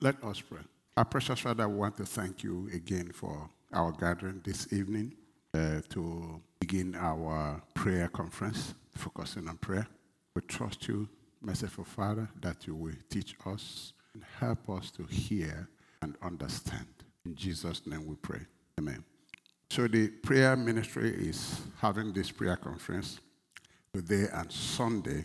Let us pray. Our precious Father, we want to thank you again for our gathering this evening uh, to begin our prayer conference, focusing on prayer. We trust you, merciful Father, that you will teach us and help us to hear and understand. In Jesus' name we pray. Amen. So the prayer ministry is having this prayer conference today and Sunday,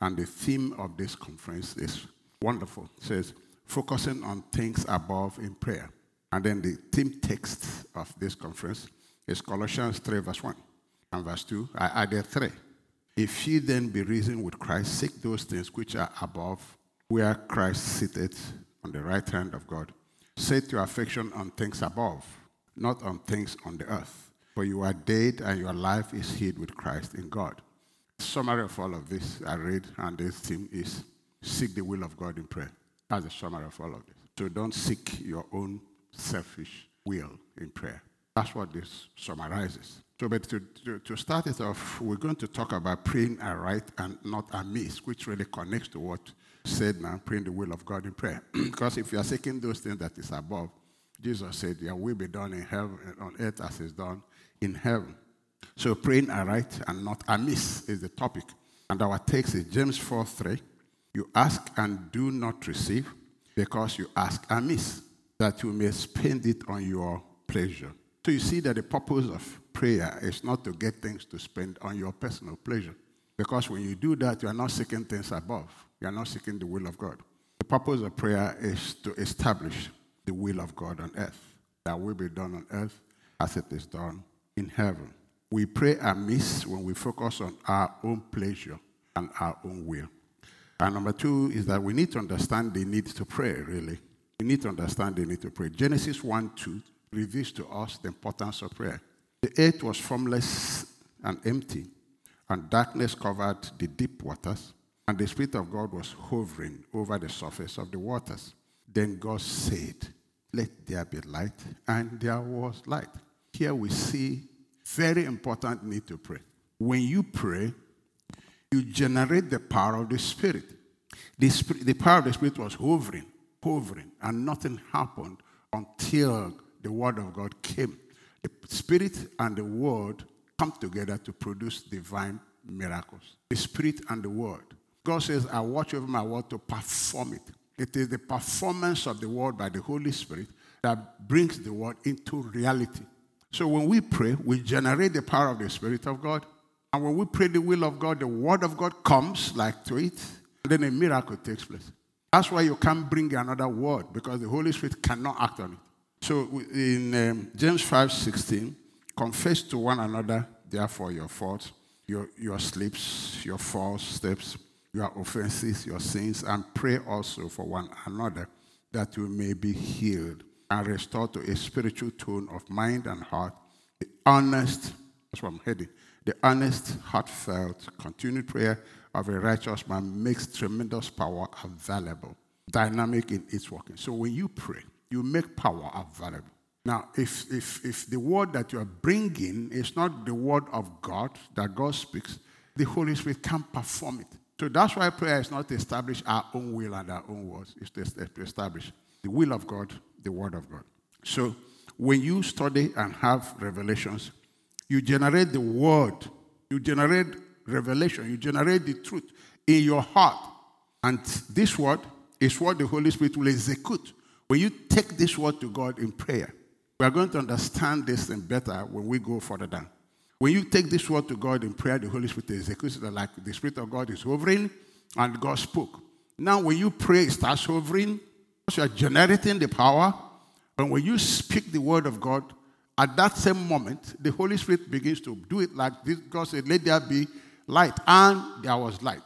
and the theme of this conference is wonderful. It says, focusing on things above in prayer. And then the theme text of this conference is Colossians 3, verse 1 and verse 2. I added 3. If ye then be risen with Christ, seek those things which are above, where Christ sitteth on the right hand of God. Set your affection on things above, not on things on the earth. For you are dead, and your life is hid with Christ in God. summary of all of this I read, and this theme is seek the will of God in prayer. That's the summary of all of this. So don't seek your own selfish will in prayer. That's what this summarizes. So, but to, to, to, start it off, we're going to talk about praying aright and not amiss, which really connects to what said now, praying the will of God in prayer. because if you are seeking those things that is above, Jesus said, Your will be done in heaven and on earth as is done in heaven. So praying aright and not amiss is the topic. And our text is James 4 3. You ask and do not receive because you ask amiss, that you may spend it on your pleasure. So you see that the purpose of prayer is not to get things to spend on your personal pleasure. Because when you do that, you are not seeking things above. You are not seeking the will of God. The purpose of prayer is to establish the will of God on earth. That will be done on earth as it is done in heaven. We pray amiss when we focus on our own pleasure and our own will. And number two is that we need to understand the need to pray, really. We need to understand the need to pray. Genesis 1 2 reveals to us the importance of prayer. The earth was formless and empty, and darkness covered the deep waters, and the Spirit of God was hovering over the surface of the waters. Then God said, Let there be light, and there was light. Here we see very important need to pray. When you pray, you generate the power of the Spirit. The, spirit, the power of the Spirit was hovering, hovering, and nothing happened until the Word of God came. The Spirit and the Word come together to produce divine miracles. The Spirit and the Word. God says, I watch over my word to perform it. It is the performance of the word by the Holy Spirit that brings the word into reality. So when we pray, we generate the power of the Spirit of God and when we pray the will of God, the word of God comes like to it, then a miracle takes place. That's why you can't bring another word because the Holy Spirit cannot act on it. So in um, James 5 16, confess to one another, therefore, your faults, your, your slips, your false steps, your offenses, your sins, and pray also for one another that you may be healed and restored to a spiritual tone of mind and heart, the honest, that's what I'm heading, the honest, heartfelt, continued prayer of a righteous man makes tremendous power available, dynamic in its working. So when you pray, you make power available. Now, if, if, if the word that you are bringing is not the word of God that God speaks, the Holy Spirit can't perform it. So that's why prayer is not to establish our own will and our own words. It's to establish the will of God, the word of God. So when you study and have revelations, you generate the word, you generate revelation, you generate the truth in your heart. And this word is what the Holy Spirit will execute. When you take this word to God in prayer, we are going to understand this thing better when we go further down. When you take this word to God in prayer, the Holy Spirit executes it like the Spirit of God is hovering and God spoke. Now, when you pray, it starts hovering, you are generating the power. And when you speak the word of God, at that same moment, the Holy Spirit begins to do it like this. God said, Let there be light. And there was light.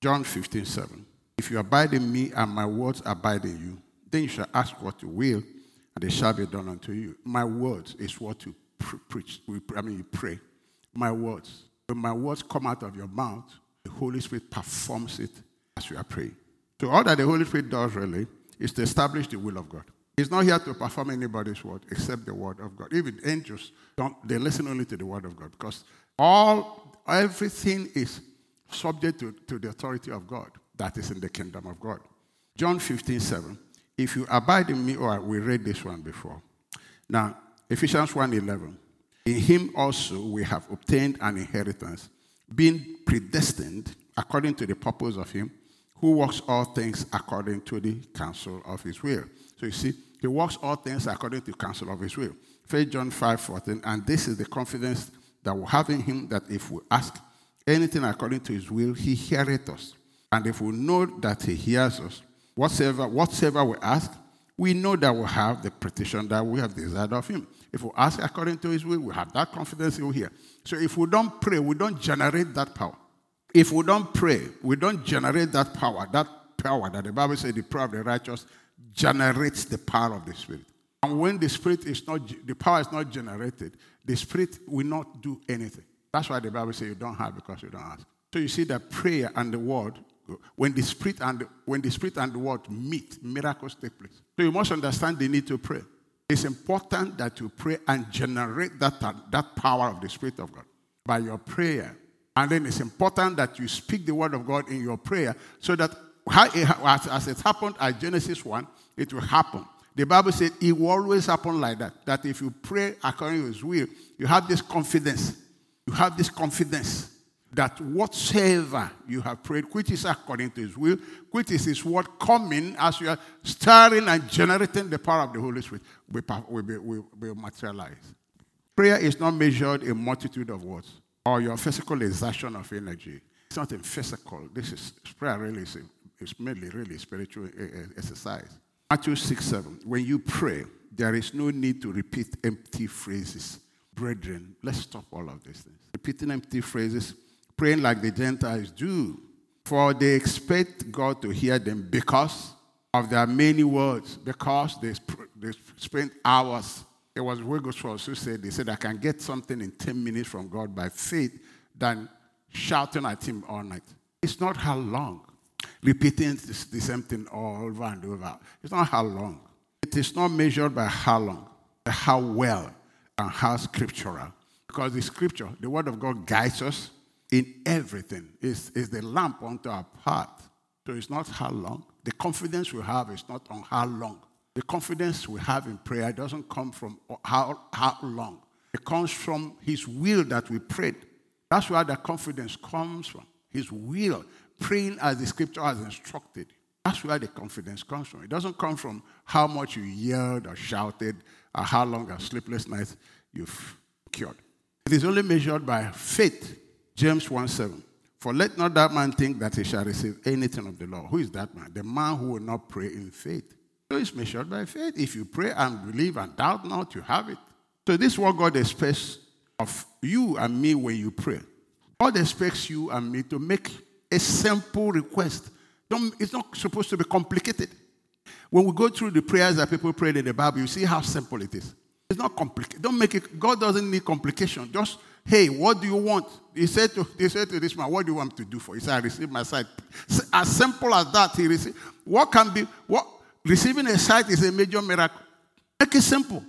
John 15, 7. If you abide in me and my words abide in you, then you shall ask what you will, and it shall be done unto you. My words is what you preach. I mean, you pray. My words. When my words come out of your mouth, the Holy Spirit performs it as you are praying. So all that the Holy Spirit does really is to establish the will of God. He's not here to perform anybody's word except the word of God. Even angels don't they listen only to the word of God because all everything is subject to, to the authority of God that is in the kingdom of God. John 15, 7. if you abide in me, or we read this one before. Now, Ephesians 1:11. In him also we have obtained an inheritance, being predestined according to the purpose of him who works all things according to the counsel of his will. So you see, he works all things according to counsel of his will. 1 John 5 14, and this is the confidence that we have in him that if we ask anything according to his will, he heareth us. And if we know that he hears us, whatsoever, whatsoever we ask, we know that we have the petition that we have desired of him. If we ask according to his will, we have that confidence he will hear. So if we don't pray, we don't generate that power. If we don't pray, we don't generate that power. That power that the Bible says the prayer of the righteous generates the power of the Spirit. And when the Spirit is not, the power is not generated, the Spirit will not do anything. That's why the Bible says you don't have because you don't ask. So you see that prayer and the word, when the Spirit and the, when the Spirit and the word meet, miracles take place. So you must understand the need to pray. It's important that you pray and generate that, that power of the Spirit of God by your prayer. And then it's important that you speak the word of God in your prayer so that as it happened at Genesis 1, it will happen. The Bible said it will always happen like that. That if you pray according to his will, you have this confidence. You have this confidence that whatsoever you have prayed, which is according to his will, which is his word coming as you are stirring and generating the power of the Holy Spirit, will, will, be, will materialize. Prayer is not measured in multitude of words or your physical exertion of energy. It's not in physical. This is prayer really is, is mainly really spiritual eh, eh, exercise. Matthew 6 7. When you pray, there is no need to repeat empty phrases. Brethren, let's stop all of these things. Repeating empty phrases, praying like the Gentiles do. For they expect God to hear them because of their many words, because they, they spend hours. It was Wigglesworth who said, they said, I can get something in 10 minutes from God by faith than shouting at him all night. It's not how long repeating the same thing over and over. It's not how long. It is not measured by how long, but how well and how scriptural. Because the scripture, the word of God guides us in everything. It's, it's the lamp unto our path. So it's not how long. The confidence we have is not on how long. The confidence we have in prayer doesn't come from how, how long. It comes from His will that we prayed. That's where the confidence comes from. His will praying as the scripture has instructed. That's where the confidence comes from. It doesn't come from how much you yelled or shouted or how long a sleepless night you've cured. It is only measured by faith. James 1 7. For let not that man think that he shall receive anything of the Lord. Who is that man? The man who will not pray in faith. So it's measured by faith. If you pray and believe and doubt not, you have it. So this is what God expects of you and me when you pray. God expects you and me to make a simple request. Don't, it's not supposed to be complicated. When we go through the prayers that people prayed in the Bible, you see how simple it is. It's not complicated. Don't make it, God doesn't need complication. Just, hey, what do you want? He said to, he said to this man, what do you want to do for? He said, I receive my sight. As simple as that, he received. What can be, what, receiving a sight is a major miracle. Make it simple.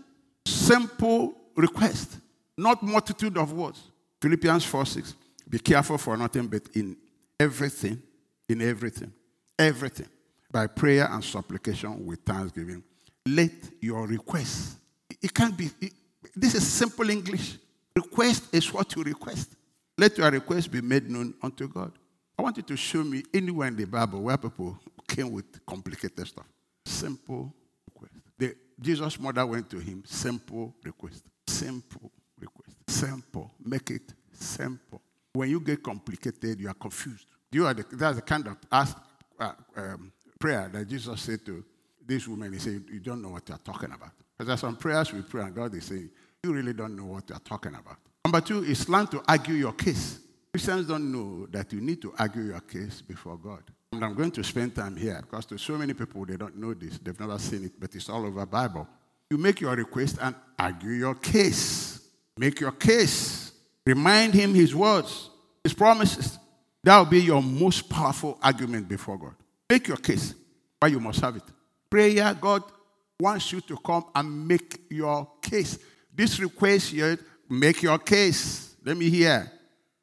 Simple request, not multitude of words. Philippians 4 6. Be careful for nothing but in everything, in everything, everything, by prayer and supplication with thanksgiving. Let your request, it can't be, it, this is simple English. Request is what you request. Let your request be made known unto God. I want you to show me anywhere in the Bible where people came with complicated stuff. Simple request. The, Jesus' mother went to him, simple request. Simple request. Simple. Make it simple. When you get complicated, you are confused. You are the, that's the kind of ask, uh, um, prayer that Jesus said to this woman. He said, You don't know what you're talking about. Because there's some prayers we pray, and God is saying, You really don't know what you're talking about. Number two is learn to argue your case. Christians don't know that you need to argue your case before God. And I'm going to spend time here because to so many people, they don't know this. They've never seen it, but it's all over Bible. You make your request and argue your case. Make your case. Remind him his words, his promises. That will be your most powerful argument before God. Make your case, but you must have it. Prayer, God wants you to come and make your case. This request here, make your case. Let me hear.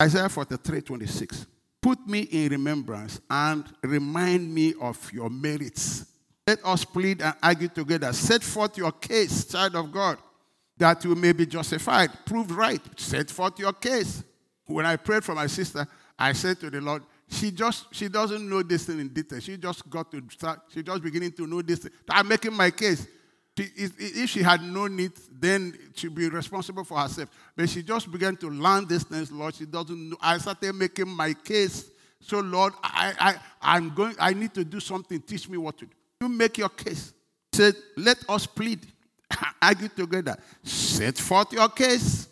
Isaiah 43 26. Put me in remembrance and remind me of your merits. Let us plead and argue together. Set forth your case, child of God, that you may be justified, proved right. Set forth your case. When I prayed for my sister, I said to the Lord, she just she doesn't know this thing in detail. She just got to start, she just beginning to know this. Thing. I'm making my case. If she had known it, then she'd be responsible for herself. But she just began to learn these things, Lord. She doesn't know. I started making my case. So, Lord, I, I, I'm going, I need to do something. Teach me what to do. You make your case. Said, let us plead, argue together. Set forth your case.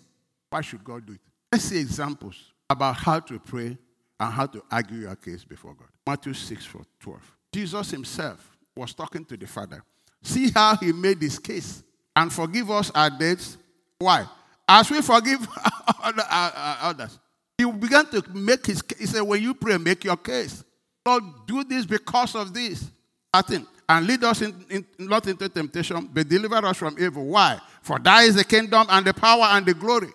Why should God do it? Let's see examples about how to pray and how to argue your case before God. Matthew 6 for 12. Jesus himself was talking to the Father. See how he made his case and forgive us our debts. Why? As we forgive others. He began to make his case. He said, When you pray, make your case. Lord, do this because of this. I think. And lead us in, in, not into temptation, but deliver us from evil. Why? For that is the kingdom and the power and the glory.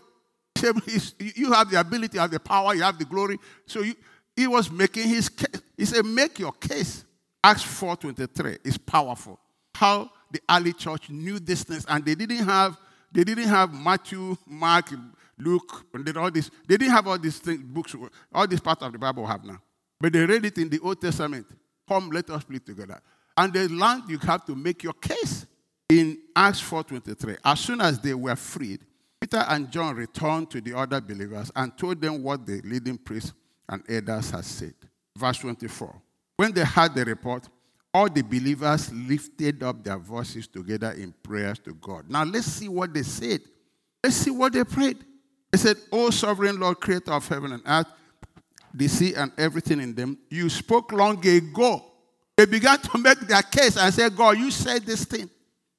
You have the ability, you have the power, you have the glory. So you, he was making his case. He said, Make your case. Acts 4:23 is powerful. How the early church knew this things, and they didn't have they didn't have Matthew, Mark, Luke, and all this. They didn't have all these things, books, all this part of the Bible have now. But they read it in the Old Testament. Come, let us play together. And they learned you have to make your case. In Acts 4:23, as soon as they were freed, Peter and John returned to the other believers and told them what the leading priests and elders had said. Verse 24. When they heard the report, all the believers lifted up their voices together in prayers to God. Now let's see what they said. Let's see what they prayed. They said, O sovereign Lord, creator of heaven and earth, the sea and everything in them, you spoke long ago. They began to make their case and said, God, you said this thing.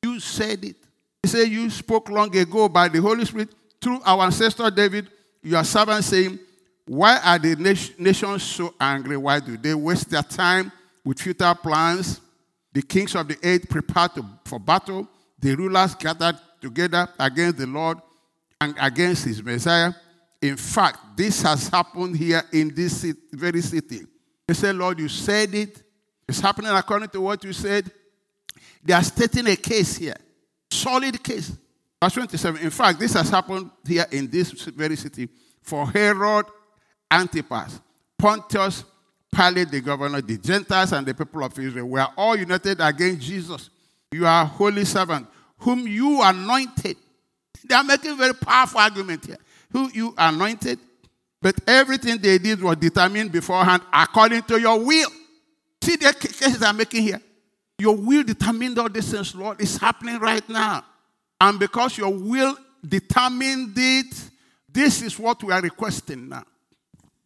You said it. He said, You spoke long ago by the Holy Spirit through our ancestor David, your servant, saying, Why are the nations so angry? Why do they waste their time with futile plans? The kings of the earth prepared to, for battle. The rulers gathered together against the Lord and against his Messiah. In fact, this has happened here in this very city. They said, Lord, you said it. It's happening according to what you said. They are stating a case here, solid case. Verse 27. In fact, this has happened here in this very city for Herod Antipas, Pontius Pilate, the governor, the Gentiles, and the people of Israel were all united against Jesus. You are holy servant, whom you anointed they are making very powerful argument here. Who you anointed, but everything they did was determined beforehand according to your will. See the cases I'm making here. Your will determined all these things, Lord. It's happening right now. And because your will determined it, this is what we are requesting now.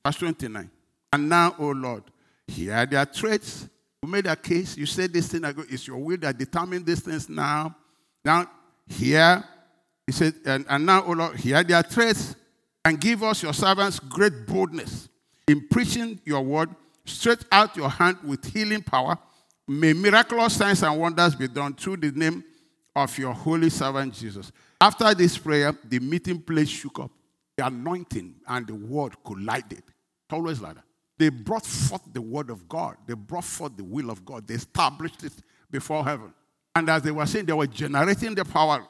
Verse 29. And now, O Lord, here are their threats. You made a case. You said this thing. Ago. It's your will that determined these things now. Now, here he said, and, and now, O Lord, hear their threats and give us, your servants, great boldness in preaching your word. Stretch out your hand with healing power. May miraculous signs and wonders be done through the name of your holy servant Jesus. After this prayer, the meeting place shook up. The anointing and the word collided. Always like that. They brought forth the word of God. They brought forth the will of God. They established it before heaven. And as they were saying, they were generating the power,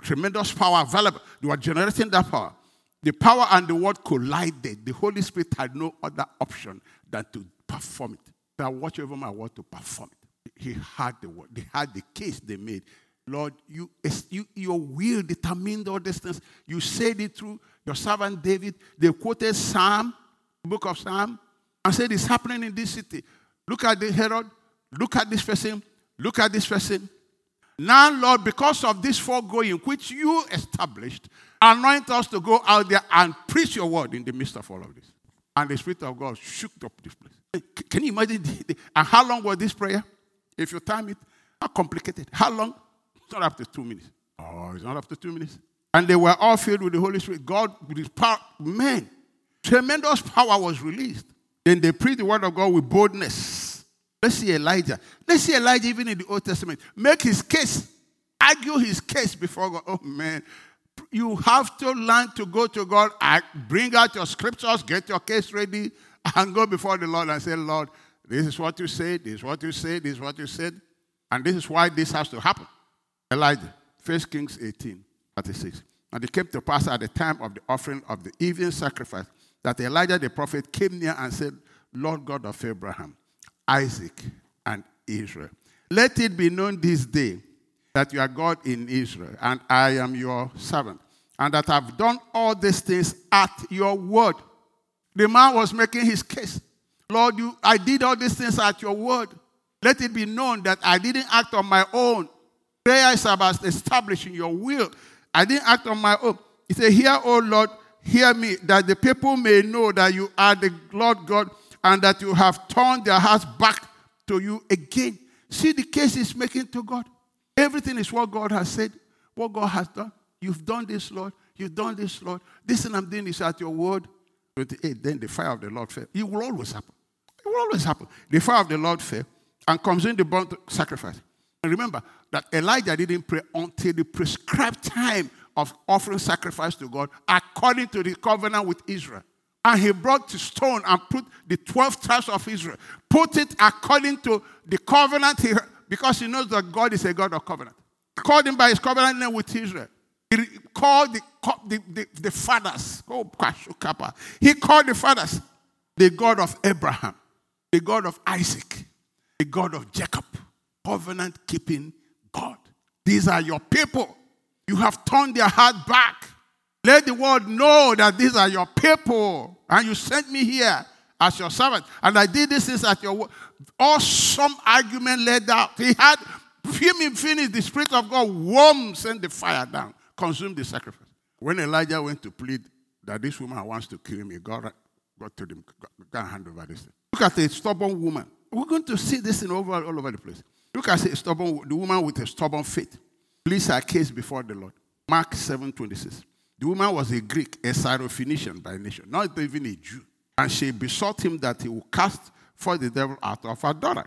tremendous power available. They were generating that power. The power and the word collided. The Holy Spirit had no other option than to perform it. That watch over my word to perform it. He had the word. They had the case they made. Lord, you, you, your will determined all these things. You said it through your servant David. They quoted Psalm, book of Psalm, and said it's happening in this city. Look at the Herod. Look at this person. Look at this person. Now, Lord, because of this foregoing which you established, anoint us to go out there and preach your word in the midst of all of this. And the Spirit of God shook up this place. Can you imagine? And how long was this prayer? If you time it, how complicated? How long? It's not after two minutes. Oh, it's not after two minutes. And they were all filled with the Holy Spirit. God, with his power, man, tremendous power was released. Then they preached the word of God with boldness Let's see Elijah. Let's see Elijah even in the Old Testament. Make his case, argue his case before God. Oh man, you have to learn to go to God and bring out your scriptures, get your case ready, and go before the Lord and say, Lord, this is what you said, this is what you said, this is what you said. And this is why this has to happen. Elijah, 1 Kings 18, 36. And it came to pass at the time of the offering of the evening sacrifice that Elijah the prophet came near and said, Lord God of Abraham, Isaac, and Israel, let it be known this day that you are God in Israel, and I am your servant, and that I've done all these things at your word. The man was making his case. Lord, you, I did all these things at your word. Let it be known that I didn't act on my own. Prayer is about establishing your will. I didn't act on my own. He said, Hear, O Lord, hear me, that the people may know that you are the Lord God and that you have turned their hearts back to you again. See the case he's making to God. Everything is what God has said, what God has done. You've done this, Lord. You've done this, Lord. This thing I'm doing is at your word. 28. Then the fire of the Lord fell. It will always happen. It will always happen. The fire of the Lord fell and consumed the burnt sacrifice. And remember that Elijah didn't pray until the prescribed time of offering sacrifice to God according to the covenant with Israel. And he brought the stone and put the 12 tribes of Israel, put it according to the covenant he, because he knows that God is a God of covenant. He called him by his covenant name with Israel. He called the, the, the, the fathers. Oh, he called the fathers the God of Abraham, the God of Isaac, the God of Jacob, covenant keeping God. These are your people. You have turned their heart back. Let the world know that these are your people. And you sent me here as your servant. And I did this is at your awesome argument led out. He had him finished. The Spirit of God warm sent the fire down, consumed the sacrifice. When Elijah went to plead that this woman wants to kill me, God, God told him, God, hand over this thing. Look at a stubborn woman. We're going to see this in over, all over the place. Look at a stubborn, the woman with a stubborn faith. Please her case before the Lord. Mark 7 26. The woman was a Greek, a Syrophoenician by nation, not even a Jew. And she besought him that he would cast for the devil out of her daughter.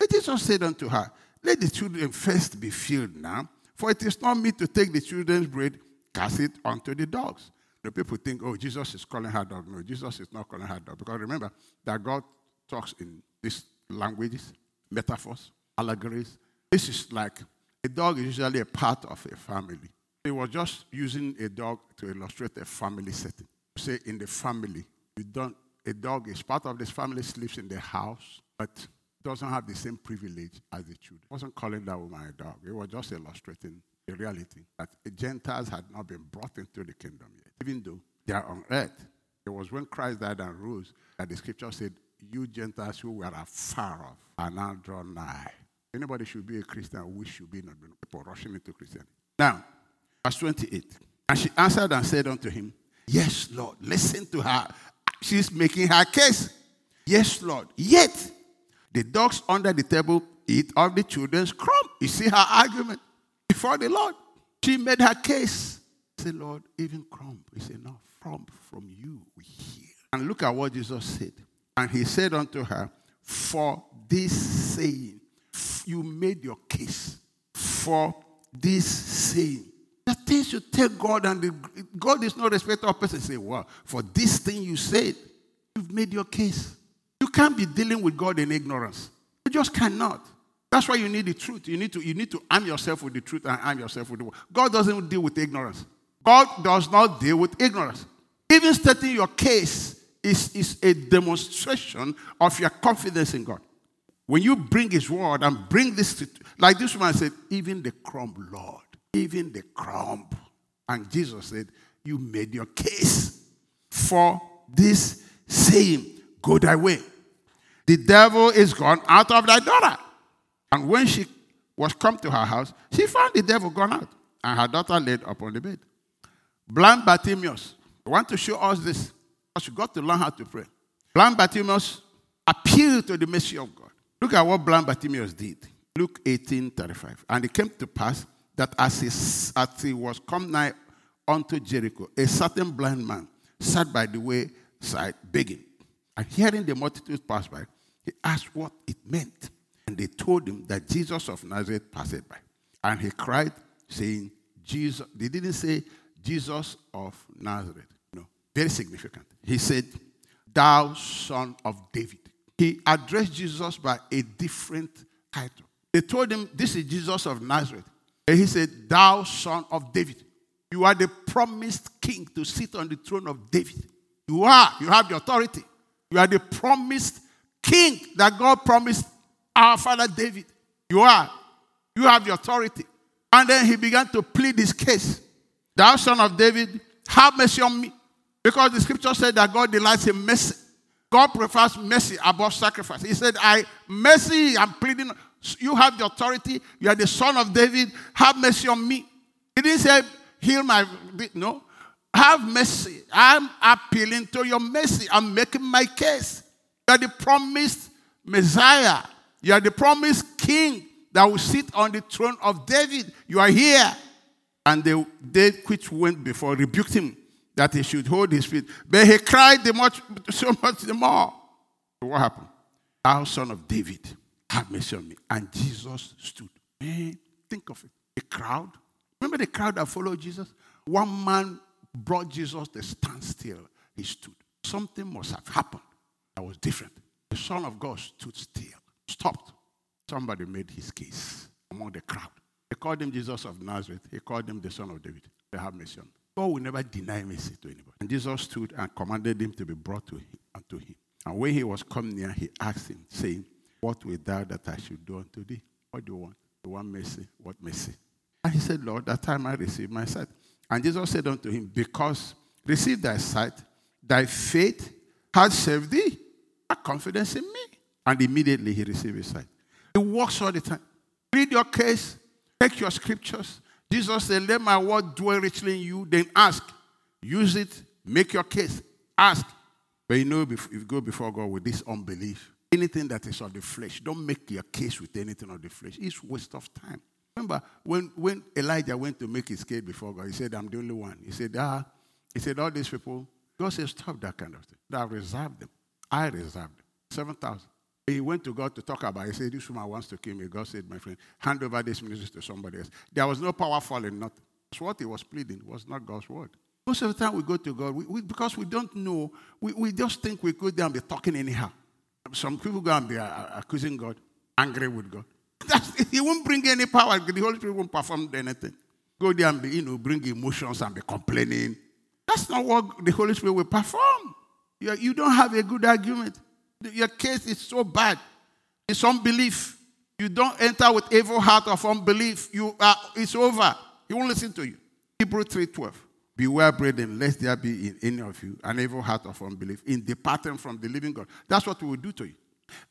And Jesus said unto her, Let the children first be filled now, for it is not meet to take the children's bread, cast it unto the dogs. The people think, oh, Jesus is calling her dog. No, Jesus is not calling her dog. Because remember that God talks in these languages, metaphors, allegories. This is like a dog is usually a part of a family. He was just using a dog to illustrate a family setting. Say in the family, you don't, a dog is part of this family, sleeps in the house, but doesn't have the same privilege as the children. I wasn't calling that woman a dog. It was just illustrating a reality that the Gentiles had not been brought into the kingdom yet, even though they are on earth. It was when Christ died and rose that the scripture said, You Gentiles who were afar off are now drawn nigh. Anybody should be a Christian, we should be not people rushing into Christianity. Now, verse 28. And she answered and said unto him, Yes, Lord. Listen to her. She's making her case. Yes, Lord. Yet the dogs under the table eat of the children's crumb. You see her argument before the Lord. She made her case. Say, Lord, even crumb is enough. Crumb from you we hear. And look at what Jesus said. And he said unto her, For this saying, you made your case. For this saying. The things you tell God, and the, God is not respecter of person. Say, well, for this thing you said, you've made your case. You can't be dealing with God in ignorance. You just cannot. That's why you need the truth. You need to, you need to arm yourself with the truth and arm yourself with the word. God doesn't deal with ignorance. God does not deal with ignorance. Even stating your case is, is a demonstration of your confidence in God. When you bring his word and bring this, to, like this woman said, even the crumb, Lord, even the crumb. And Jesus said, You made your case for this saying, Go thy way. The devil is gone out of thy daughter. And when she was come to her house, she found the devil gone out, and her daughter laid upon the bed. Blind Bartimaeus, I want to show us this. Because you got to learn how to pray. Blind Bartimaeus appealed to the mercy of God. Look at what blind Bartimaeus did. Luke 18 35. And it came to pass that as he, as he was come nigh unto Jericho, a certain blind man sat by the wayside begging. And hearing the multitude pass by, he asked what it meant. And they told him that Jesus of Nazareth passed by. And he cried, saying, Jesus. They didn't say Jesus of Nazareth. No. Very significant. He said, Thou son of David. He addressed Jesus by a different title. They told him, This is Jesus of Nazareth. And he said, Thou son of David. You are the promised king to sit on the throne of David. You are. You have the authority. You are the promised king that God promised our father David. You are. You have the authority. And then he began to plead his case. Thou son of David, have mercy on me. Because the scripture said that God delights in mercy. God prefers mercy above sacrifice. He said, I mercy, I'm pleading. You have the authority. You are the son of David. Have mercy on me. He didn't say, heal my no. Have mercy. I'm appealing to your mercy. I'm making my case. You are the promised Messiah. You are the promised king that will sit on the throne of David. You are here. And they, they which went before rebuked him that he should hold his feet. But he cried the much, so much the more. What happened? Our son of David, have mercy on me. And Jesus stood. Man, think of it. A crowd. Remember the crowd that followed Jesus? One man brought Jesus to stand still. He stood. Something must have happened that was different. The Son of God stood still, stopped. Somebody made his case among the crowd. They called him Jesus of Nazareth. He called him the Son of David. They have mercy on God will never deny mercy to anybody. And Jesus stood and commanded him to be brought to him, unto him. And when he was come near, he asked him, saying, What wilt thou that I should do unto thee? What do you want? You want mercy? What mercy? And he said, Lord, that time I received my sight. And Jesus said unto him, Because receive thy sight, thy faith has saved thee. Have confidence in me. And immediately he received his sight. He walks all the time. Read your case, take your scriptures. Jesus said, Let my word dwell richly in you, then ask. Use it, make your case, ask. But you know, if you go before God with this unbelief, anything that is of the flesh, don't make your case with anything of the flesh. It's waste of time. Remember, when, when Elijah went to make his case before God, he said, I'm the only one. He said, ah, he said, all these people, God said, stop that kind of thing. I reserved them. I reserved them. 7,000. He went to God to talk about it. He said, This woman wants to kill me. God said, My friend, hand over this ministry to somebody else. There was no power falling, nothing. That's what he was pleading, was not God's word. Most of the time we go to God, we, we, because we don't know, we, we just think we go there and be talking anyhow. Some people go and be uh, accusing God, angry with God. He won't bring any power. The Holy Spirit won't perform anything. Go there and be, you know, bring emotions and be complaining. That's not what the Holy Spirit will perform. You, you don't have a good argument. Your case is so bad. It's unbelief. You don't enter with evil heart of unbelief. You are, it's over. He won't listen to you. Hebrew 3.12. Beware, brethren, lest there be in any of you an evil heart of unbelief in departing from the living God. That's what we will do to you.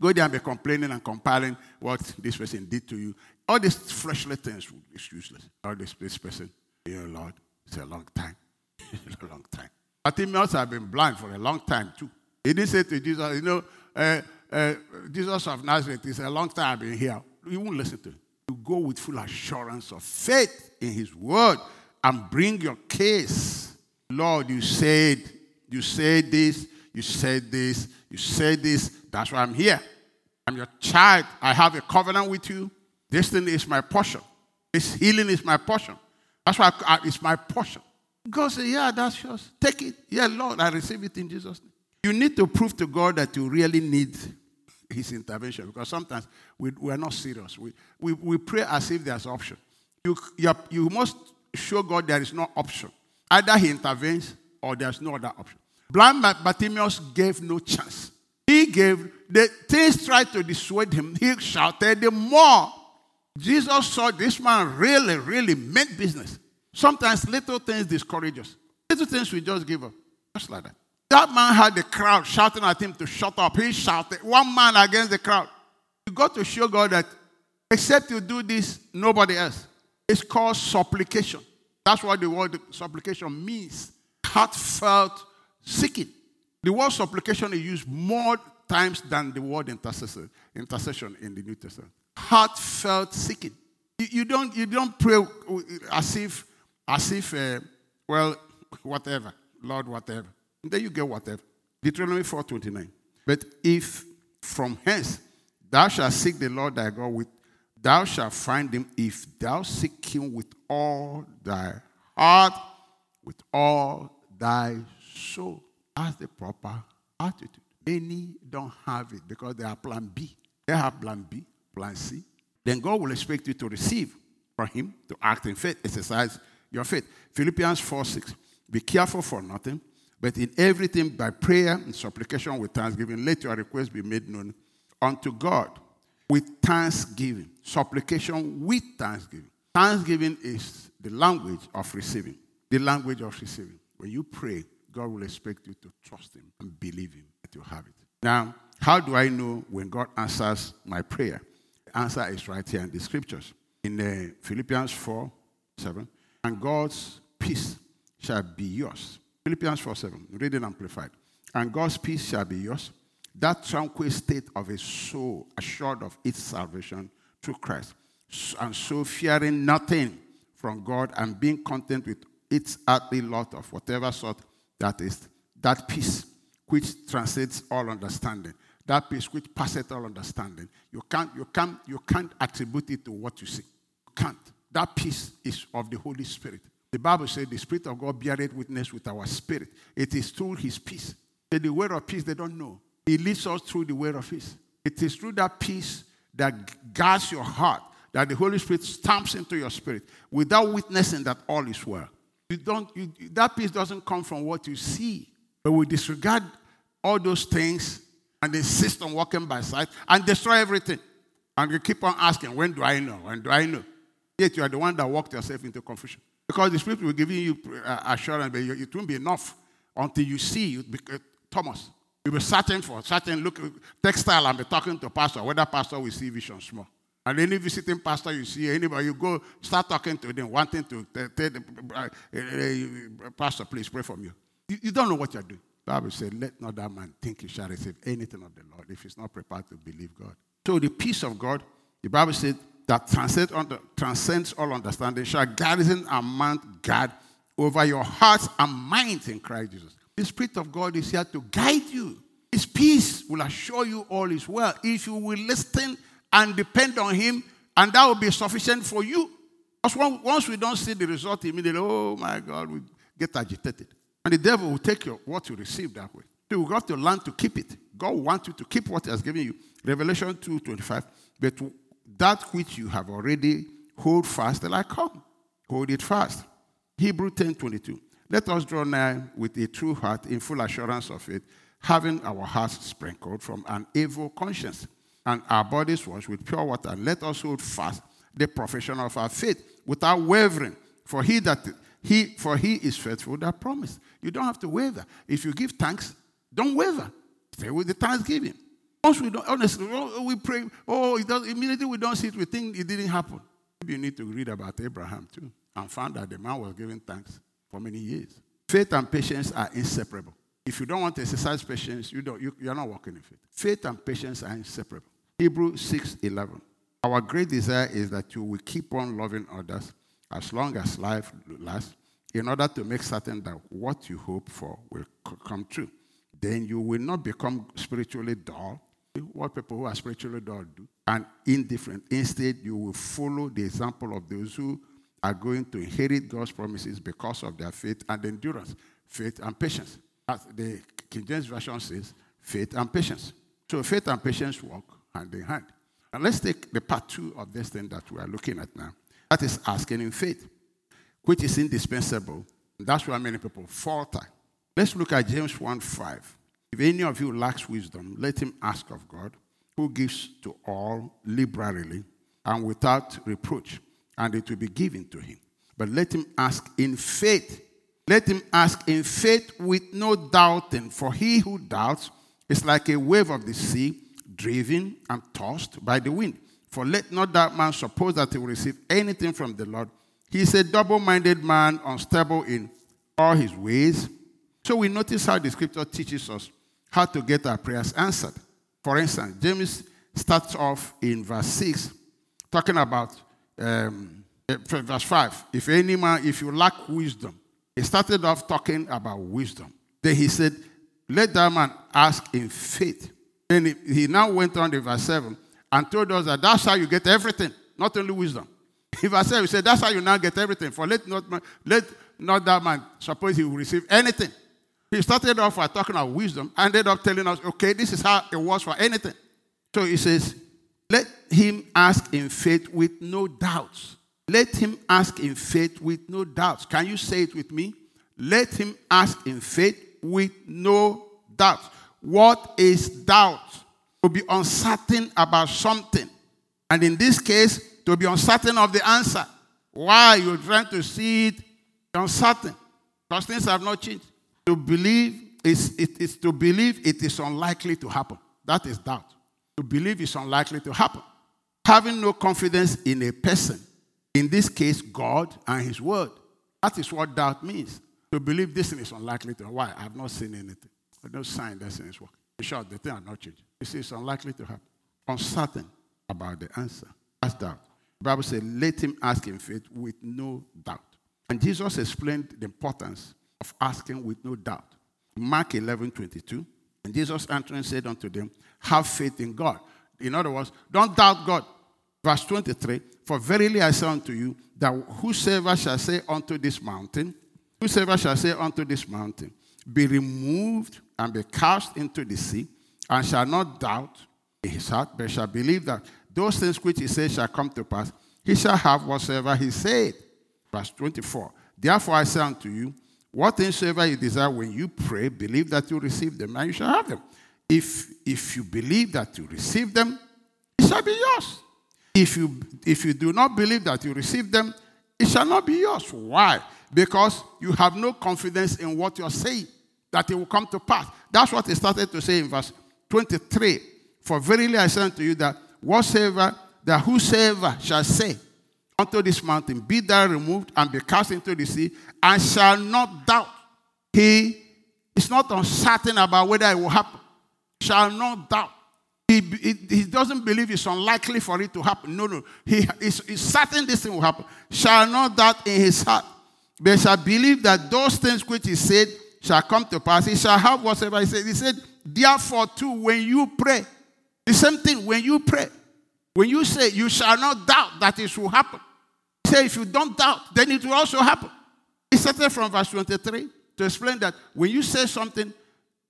Go there and be complaining and comparing what this person did to you. All these fleshly things is useless. All this, this person, dear Lord, it's a long time. it's a long time. Bartimaeus have been blind for a long time too. He didn't say to Jesus, you know, uh, uh, Jesus of Nazareth is a long time I've been here. You won't listen to him. You go with full assurance of faith in his word and bring your case. Lord, you said, you said this, you said this, you said this. That's why I'm here. I'm your child. I have a covenant with you. This thing is my portion. This healing is my portion. That's why I, it's my portion. God said, Yeah, that's yours. Take it. Yeah, Lord, I receive it in Jesus' name. You need to prove to God that you really need His intervention because sometimes we, we are not serious. We, we, we pray as if there's option. You, you, you must show God there is no option. Either He intervenes or there's no other option. Blind Bartimaeus gave no chance. He gave, the things tried to dissuade him. He shouted the more. Jesus saw this man really, really meant business. Sometimes little things discourage us. Little things we just give up. Just like that. That man had the crowd shouting at him to shut up. He shouted, one man against the crowd. You got to show God that except you do this, nobody else. It's called supplication. That's what the word supplication means. Heartfelt seeking. The word supplication is used more times than the word intercession, intercession in the New Testament. Heartfelt seeking. You, you don't, you don't pray as if, as if, uh, well, whatever, Lord, whatever. Then you get whatever. Deuteronomy 4.29. But if from hence thou shalt seek the Lord thy God with, thou shalt find him if thou seek him with all thy heart, with all thy soul. That's the proper attitude. Many don't have it because they are plan B. They have plan B, plan C, then God will expect you to receive from Him, to act in faith, exercise your faith. Philippians 4 6. Be careful for nothing, but in everything by prayer and supplication with thanksgiving, let your requests be made known unto God with thanksgiving. Supplication with thanksgiving. Thanksgiving is the language of receiving. The language of receiving. When you pray, God will expect you to trust Him and believe Him that you have it. Now, how do I know when God answers my prayer? The answer is right here in the scriptures. In uh, Philippians 4 7. And God's peace shall be yours. Philippians 4 7. Reading amplified. And God's peace shall be yours. That tranquil state of a soul assured of its salvation through Christ. And so fearing nothing from God and being content with its earthly lot of whatever sort that is, that peace which transcends all understanding that peace which passeth all understanding. You can't, you can't, you can't attribute it to what you see. You can't. That peace is of the Holy Spirit. The Bible says the Spirit of God beareth witness with our spirit. It is through his peace. The way of peace they don't know. He leads us through the way of peace. It is through that peace that guards your heart, that the Holy Spirit stamps into your spirit without witnessing that all is well. You don't, you, that peace doesn't come from what you see, but we disregard all those things and insist on walking by sight and destroy everything. And you keep on asking, when do I know? When do I know? Yet you are the one that walked yourself into confusion. Because the Spirit will give you uh, assurance, but it won't be enough until you see Thomas. You'll be searching for, searching, look, textile, and be talking to pastor, whether pastor will see vision small. And any visiting pastor you see, anybody, you go start talking to them, wanting to tell the uh, pastor, please pray for me. You, you don't know what you're doing. The Bible said, let not that man think he shall receive anything of the Lord if he's not prepared to believe God. So the peace of God, the Bible said, that transcends, transcends all understanding shall garrison and mount guard over your hearts and minds in Christ Jesus. The Spirit of God is here to guide you. His peace will assure you all is well if you will listen and depend on Him, and that will be sufficient for you. Because once we don't see the result immediately, oh my God, we get agitated. And the devil will take your, what you receive that way. So you got to learn to keep it. God wants you to keep what He has given you. Revelation 2.25. But that which you have already hold fast till I come. Hold it fast. Hebrew 10.22. Let us draw nigh with a true heart in full assurance of it, having our hearts sprinkled from an evil conscience and our bodies washed with pure water. Let us hold fast the profession of our faith without wavering. For he that he, for he is faithful that promised. You don't have to waver. If you give thanks, don't waver. Stay with the thanksgiving. Once we don't, honestly, oh, we pray, oh, it does, immediately we don't see it, we think it didn't happen. Maybe you need to read about Abraham too and found that the man was giving thanks for many years. Faith and patience are inseparable. If you don't want to exercise patience, you don't, you, you're not walking in faith. Faith and patience are inseparable. Hebrews 6 11. Our great desire is that you will keep on loving others as long as life lasts, in order to make certain that what you hope for will come true. Then you will not become spiritually dull, what people who are spiritually dull do, and indifferent. Instead, you will follow the example of those who are going to inherit God's promises because of their faith and endurance, faith and patience. As the King James Version says, faith and patience. So faith and patience walk hand in hand. And let's take the part two of this thing that we are looking at now. That is asking in faith, which is indispensable. That's why many people falter. Let's look at James 1 5. If any of you lacks wisdom, let him ask of God, who gives to all liberally and without reproach, and it will be given to him. But let him ask in faith. Let him ask in faith with no doubting, for he who doubts is like a wave of the sea, driven and tossed by the wind. For let not that man suppose that he will receive anything from the Lord. He is a double minded man, unstable in all his ways. So we notice how the scripture teaches us how to get our prayers answered. For instance, James starts off in verse 6, talking about um, eh, verse 5. If any man, if you lack wisdom, he started off talking about wisdom. Then he said, Let that man ask in faith. Then he now went on to verse 7 and told us that that's how you get everything, not only wisdom. If say, we said, that's how you now get everything. For let not, man, let not that man suppose he will receive anything. He started off by talking about wisdom, ended up telling us, okay, this is how it was for anything. So he says, let him ask in faith with no doubts. Let him ask in faith with no doubts. Can you say it with me? Let him ask in faith with no doubts. What is doubt? To be uncertain about something. And in this case, to be uncertain of the answer. Why you're trying to see it uncertain? Because things have not changed. To believe is it is to believe it is unlikely to happen. That is doubt. To believe is unlikely to happen. Having no confidence in a person, in this case, God and His Word. That is what doubt means. To believe this thing is unlikely to. happen. Why? I have not seen anything. There's no sign that thing is working. In short, the thing has not changed. You see, it's unlikely to happen. Uncertain about the answer. That's doubt. The Bible says, let him ask in faith with no doubt. And Jesus explained the importance of asking with no doubt. Mark 11 22. And Jesus answering said unto them, Have faith in God. In other words, don't doubt God. Verse 23 For verily I say unto you, that whosoever shall say unto this mountain, whosoever shall say unto this mountain, be removed and be cast into the sea, and shall not doubt in his heart, but shall believe that those things which he says shall come to pass, he shall have whatsoever he said. Verse 24. Therefore I say unto you, what things you desire when you pray, believe that you receive them, and you shall have them. If, if you believe that you receive them, it shall be yours. If you, if you do not believe that you receive them, it shall not be yours. Why? Because you have no confidence in what you're saying, that it will come to pass. That's what he started to say in verse 23. For verily I say unto you that whatsoever, that whosoever shall say unto this mountain, Be thou removed and be cast into the sea, and shall not doubt. He is not uncertain about whether it will happen. Shall not doubt. He, he, doesn't believe it's unlikely for it to happen. No, no. He is certain this thing will happen. Shall not doubt in his heart, but shall believe that those things which he said shall come to pass. He shall have whatever he said. He said, Therefore, too, when you pray, the same thing when you pray, when you say, You shall not doubt that it will happen say if you don't doubt, then it will also happen. He started from verse 23 to explain that when you say something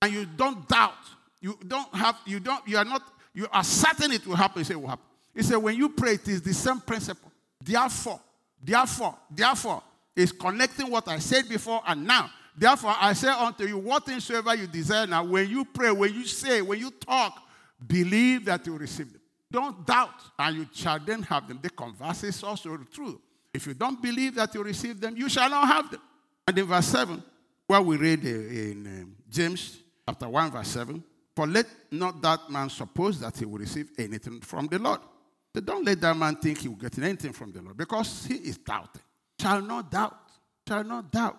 and you don't doubt, you don't have, you don't, you are not, you are certain it will happen, he said it will happen. He said when you pray, it is the same principle. Therefore, therefore, therefore, is connecting what I said before and now. Therefore, I say unto you, what things soever you desire now, when you pray, when you say, when you talk, believe that you receive them. Don't doubt, and you shall then have them. The converse is also true. If you don't believe that you receive them, you shall not have them. And in verse 7, where we read uh, in um, James chapter 1, verse 7, for let not that man suppose that he will receive anything from the Lord. Don't let that man think he will get anything from the Lord because he is doubting. Shall not doubt. Shall not doubt.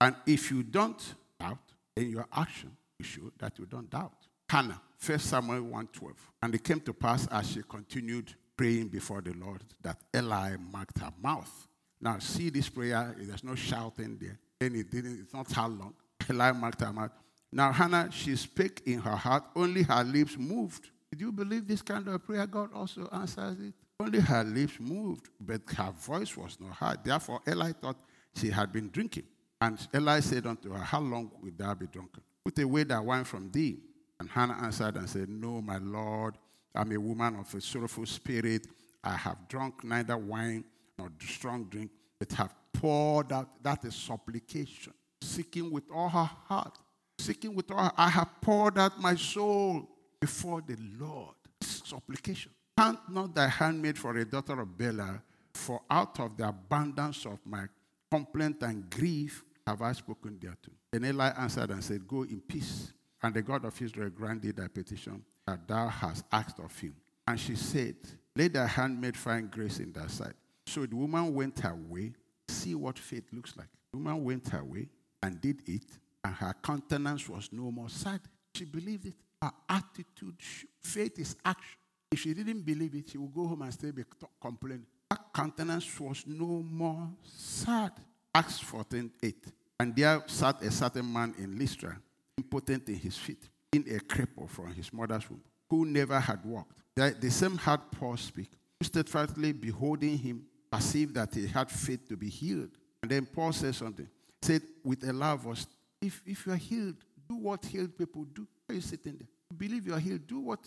And if you don't doubt in your action, you show that you don't doubt. Hannah, 1 Samuel 1:12. And it came to pass as she continued praying before the Lord that Eli marked her mouth. Now, see this prayer, there's no shouting there. And it didn't, it's not how long. Eli marked her mouth. Now, Hannah, she spake in her heart, only her lips moved. Did you believe this kind of prayer? God also answers it. Only her lips moved, but her voice was not heard. Therefore, Eli thought she had been drinking. And Eli said unto her, How long will thou be drunken? Put away that wine from thee. And Hannah answered and said, No, my Lord, I'm a woman of a sorrowful spirit. I have drunk neither wine nor strong drink, but have poured out. That is supplication. Seeking with all her heart. Seeking with all I have poured out my soul before the Lord. Supplication. Count not thy handmaid for a daughter of Belial, for out of the abundance of my complaint and grief have I spoken thereto. Then Eli answered and said, Go in peace. And the God of Israel granted thy petition that thou hast asked of him. And she said, Let thy handmaid find grace in thy sight. So the woman went her way. See what faith looks like. The woman went her way and did it, and her countenance was no more sad. She believed it. Her attitude, faith is action. If she didn't believe it, she would go home and stay complaining. Her countenance was no more sad. Acts 14 8. And there sat a certain man in Lystra, impotent in his feet in a cripple from his mother's womb, who never had walked. The same had Paul speak, who steadfastly beholding him, perceived that he had faith to be healed. And then Paul says something. Said with a loud voice, if, if you are healed, do what healed people do. Are you sitting there? Believe you are healed, do what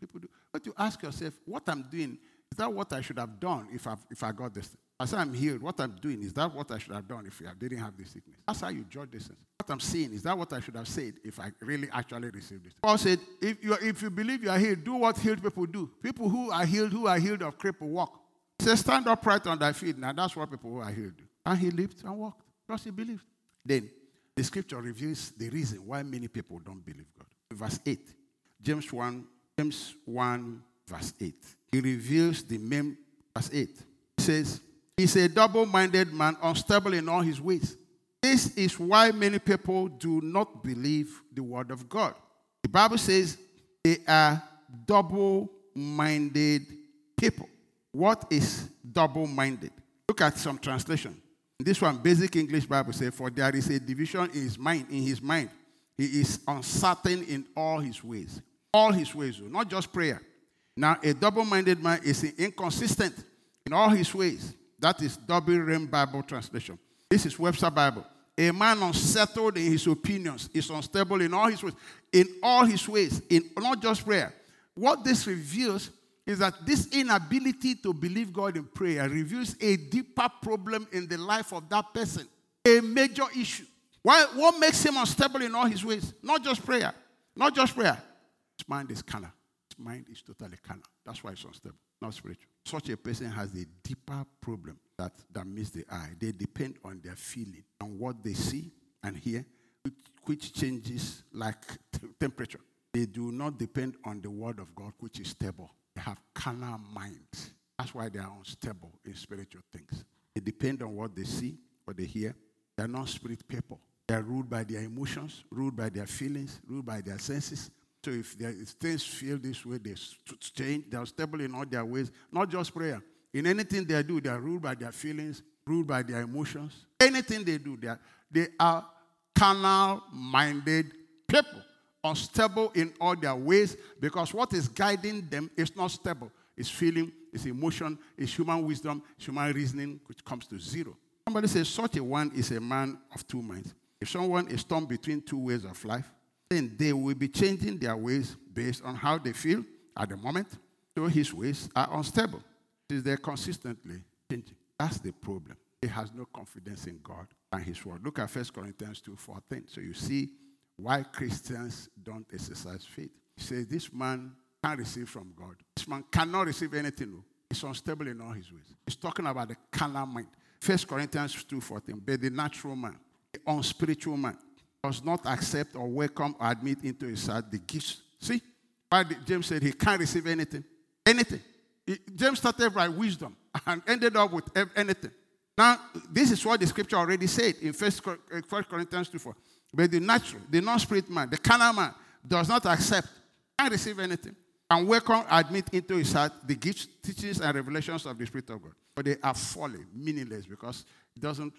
people do. But you ask yourself, what I'm doing, is that what I should have done if, i if I got this? I say I'm healed, what I'm doing, is that what I should have done if I didn't have this sickness? That's how you judge this. What I'm saying, is that what I should have said if I really actually received this? Paul said, if you, if you believe you are healed, do what healed people do. People who are healed, who are healed of cripple, walk. He said, stand upright on thy feet. Now that's what people who are healed do. And he lived and walked because he believed. Then the scripture reveals the reason why many people don't believe God. Verse 8, James 1, James 1, verse 8. He reveals the main verse 8. He says, He's a double minded man, unstable in all his ways. This is why many people do not believe the word of God. The Bible says they are double minded people. What is double minded? Look at some translation. This one, basic English Bible says, For there is a division in his mind, in his mind. He is uncertain in all his ways. All his ways, oh, not just prayer. Now, a double minded man is inconsistent in all his ways. That is Douay-Rheims Bible translation. This is Webster Bible. A man unsettled in his opinions is unstable in all his ways. In all his ways, in not just prayer. What this reveals is that this inability to believe God in prayer reveals a deeper problem in the life of that person, a major issue. Why, what makes him unstable in all his ways? Not just prayer. Not just prayer. His mind is carnal. His mind is totally carnal. That's why it's unstable, not spiritual. Such a person has a deeper problem that, that meets the eye. They depend on their feeling, on what they see and hear, which, which changes like t- temperature. They do not depend on the word of God, which is stable. They have carnal minds. That's why they are unstable in spiritual things. They depend on what they see, what they hear. They are not spirit people. They are ruled by their emotions, ruled by their feelings, ruled by their senses. So if, if things feel this way, they change, they are stable in all their ways, not just prayer. In anything they do, they are ruled by their feelings, ruled by their emotions. Anything they do, they are, they are carnal minded people, unstable in all their ways, because what is guiding them is not stable. It's feeling, it's emotion, it's human wisdom, human reasoning, which comes to zero. Somebody says, such a one is a man of two minds. If someone is torn between two ways of life, then they will be changing their ways based on how they feel at the moment. So his ways are unstable. They're consistently changing. That's the problem. He has no confidence in God and his word. Look at 1 Corinthians 2 14. So you see why Christians don't exercise faith. He says, This man can't receive from God. This man cannot receive anything. Oh. He's unstable in all his ways. He's talking about the carnal mind. First Corinthians 2 14. But the natural man, the unspiritual man, does not accept or welcome or admit into his heart the gifts. See, why James said he can't receive anything. Anything. James started by wisdom and ended up with anything. Now, this is what the scripture already said in 1 Corinthians 2 4. But the natural, the non spirit man, the carnal man, does not accept, can't receive anything, and welcome, admit into his heart the gifts, teachings, and revelations of the Spirit of God. But they are falling, meaningless, because it doesn't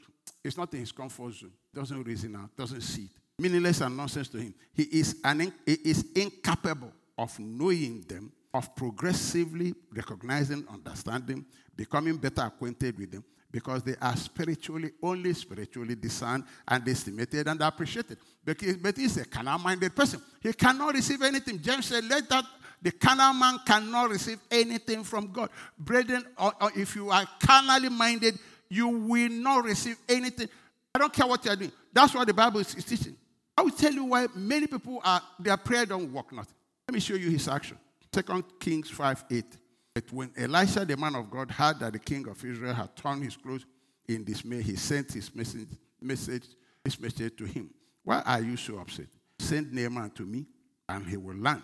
it's not in his comfort zone. Doesn't reason out. Doesn't see it. Meaningless and nonsense to him. He is, an, he is incapable of knowing them, of progressively recognizing, understanding, becoming better acquainted with them, because they are spiritually, only spiritually discerned and estimated and appreciated. But, he's a carnal minded person. He cannot receive anything. James said, Let that the carnal man cannot receive anything from God. Brethren, or, or if you are carnally minded, you will not receive anything. I don't care what you're doing. That's what the Bible is, teaching. I will tell you why many people are their prayer don't work nothing. Let me show you his action. Second Kings 5 8. But when Elisha, the man of God, heard that the king of Israel had torn his clothes in dismay, he sent his message, message, this message to him. Why are you so upset? Send Naaman to me, and he will learn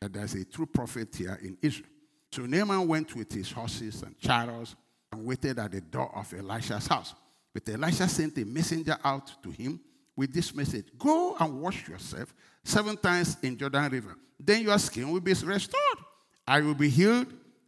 that there's a true prophet here in Israel. So Naaman went with his horses and chariots and waited at the door of Elisha's house. But Elisha sent a messenger out to him with this message Go and wash yourself seven times in Jordan River. Then your skin will be restored. I will be healed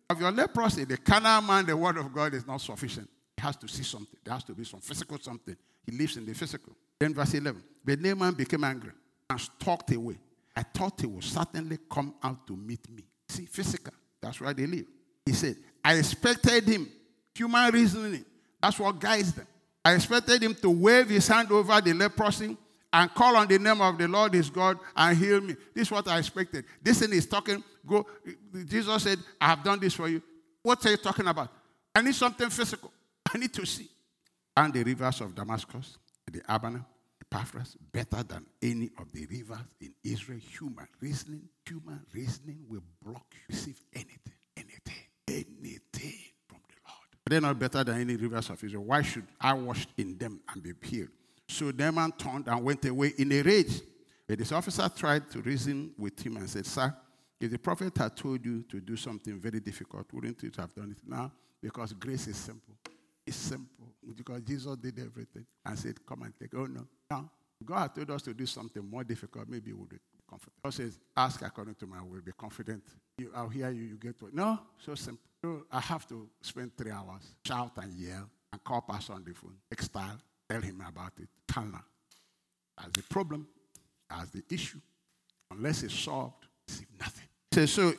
of your leprosy. The carnal man, the word of God is not sufficient. He has to see something. There has to be some physical something. He lives in the physical. Then verse 11. But Naaman became angry and stalked away. I thought he would certainly come out to meet me. See, physical. That's where they live. He said, I expected him Human reasoning. That's what guides them. I expected him to wave his hand over the leprosy and call on the name of the Lord his God and heal me. This is what I expected. This thing is talking. Go. Jesus said, I have done this for you. What are you talking about? I need something physical. I need to see. And the rivers of Damascus, the Abana, the Pharpar, better than any of the rivers in Israel. Human reasoning, human reasoning will block you. Receive anything, anything from the Lord. They're not better than any rivers of Israel. Why should I wash in them and be healed? So Naaman turned and went away in a rage. But this officer tried to reason with him and said, Sir, if the prophet had told you to do something very difficult, wouldn't you have done it now? Because grace is simple. It's simple. Because Jesus did everything and said, Come and take. Oh, no. Now, God told us to do something more difficult. Maybe we would be confident. God says, Ask according to my will. Be confident. You, I'll hear you. You get to it. No, so simple. So I have to spend three hours, shout and yell, and call Pastor on the phone, style, tell him about it. Kana. As the problem, as the issue, unless it's solved, receive nothing. So, so,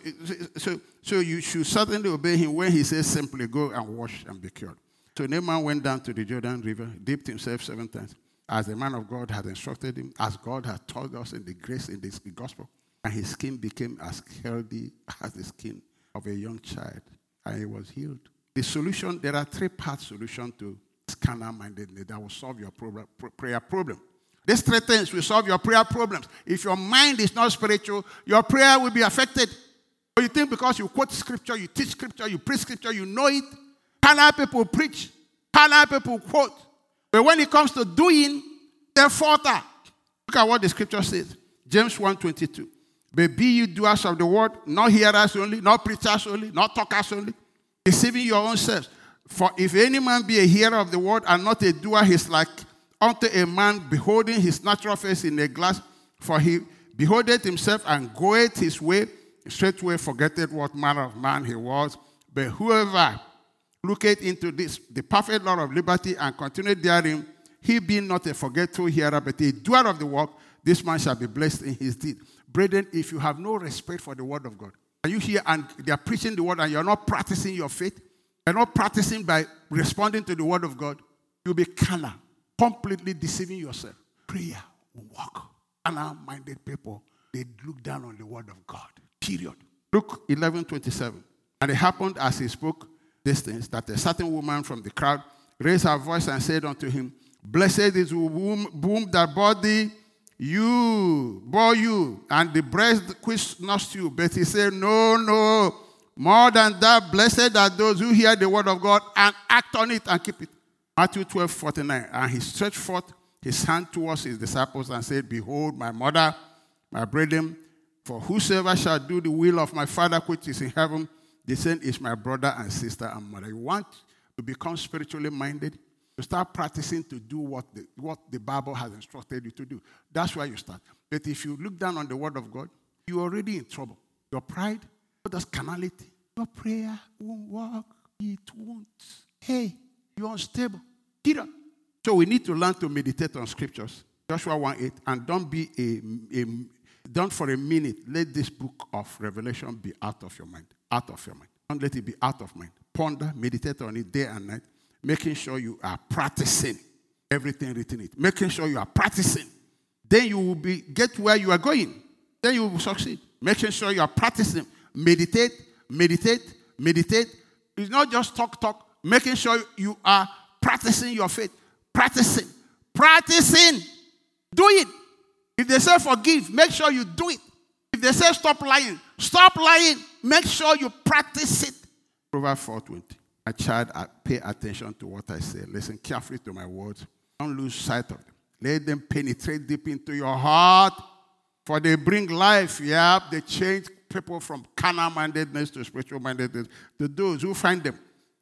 so, so you should certainly obey him when he says simply go and wash and be cured. So Naaman went down to the Jordan River, dipped himself seven times, as the man of God had instructed him, as God had told us in the grace in this gospel. And his skin became as healthy as the skin of a young child, and he was healed. The solution, there are three part solution to carnal mindedness that will solve your problem, prayer problem. These three things will solve your prayer problems. If your mind is not spiritual, your prayer will be affected. But you think because you quote scripture, you teach scripture, you preach scripture, you know it. Carnal people preach, carnal people quote. But when it comes to doing, they falter. Look at what the scripture says. James 1.22. But be you doers of the word, not hearers only, not preachers only, not talkers only, deceiving your own selves. For if any man be a hearer of the word and not a doer, he's like unto a man beholding his natural face in a glass, for he beholdeth himself and goeth his way, straightway forgetteth what manner of man he was. But whoever looketh into this, the perfect law of liberty, and continueth therein, he being not a forgetful hearer, but a doer of the work, this man shall be blessed in his deed. Brethren, if you have no respect for the word of God, are you here and they are preaching the word and you're not practicing your faith, you're not practicing by responding to the word of God, you'll be carnal completely deceiving yourself. Prayer will work. Carnal minded people, they look down on the word of God. Period. Luke 11 27. And it happened as he spoke these things that a certain woman from the crowd raised her voice and said unto him, Blessed is womb, womb that bore thee, you, bore you, and the breast which nursed you. But he said, No, no. More than that, blessed are those who hear the word of God and act on it and keep it. Matthew 12, 49. And he stretched forth his hand towards his disciples and said, Behold, my mother, my brethren, for whosoever shall do the will of my Father which is in heaven, the same is my brother and sister and mother. You want to become spiritually minded? You start practicing to do what the, what the Bible has instructed you to do. That's where you start. But if you look down on the Word of God, you're already in trouble. Your pride, your carnality, your prayer won't work. It won't. Hey, you're unstable. Peter. So we need to learn to meditate on scriptures. Joshua 1 8. And don't be a, a don't for a minute let this book of Revelation be out of your mind. Out of your mind. Don't let it be out of mind. Ponder, meditate on it day and night, making sure you are practicing everything written in it. Making sure you are practicing. Then you will be get where you are going. Then you will succeed. Making sure you are practicing. Meditate, meditate, meditate. It's not just talk, talk. Making sure you are practicing your faith. Practicing. Practicing. Do it. If they say forgive, make sure you do it. If they say stop lying, stop lying. Make sure you practice it. Proverbs 4:20. My child, pay attention to what I say. Listen carefully to my words. Don't lose sight of them. Let them penetrate deep into your heart, for they bring life. Yeah, they change people from carnal mindedness to spiritual mindedness. To those who find them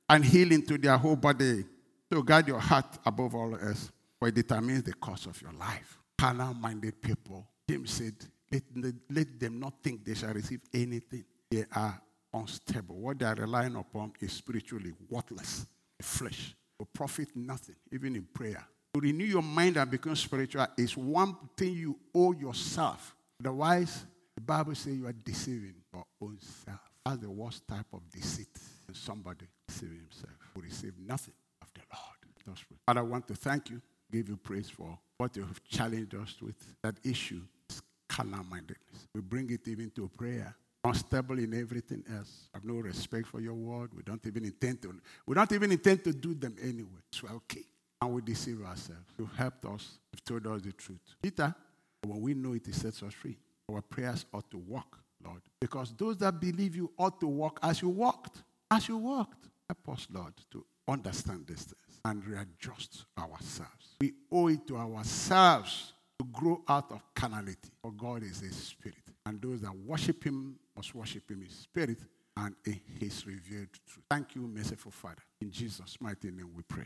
and healing to their whole body. So guard your heart above all else, for it determines the course of your life. Carnal minded people, James said, let, let them not think they shall receive anything. They are unstable. What they are relying upon is spiritually worthless. Flesh will profit nothing, even in prayer. To renew your mind and become spiritual is one thing you owe yourself. Otherwise, the Bible says you are deceiving your own self. That's the worst type of deceit. Somebody deceiving himself will receive nothing. Of the Lord. Father, I want to thank you. Give you praise for what you have challenged us with. That issue is carnal mindedness. We bring it even to prayer. Unstable in everything else. Have no respect for your word. We don't even intend to. We don't even intend to do them anyway. So okay. And we deceive ourselves. You've helped us. You've told us the truth. Peter, when we know it, it sets us free. Our prayers ought to work, Lord. Because those that believe you ought to walk as you walked. As you walked. Help us, Lord, to understand things and readjust ourselves. We owe it to ourselves to grow out of carnality. For God is a spirit. And those that worship him must worship him in spirit and in his revealed truth. Thank you, merciful Father. In Jesus' mighty name we pray.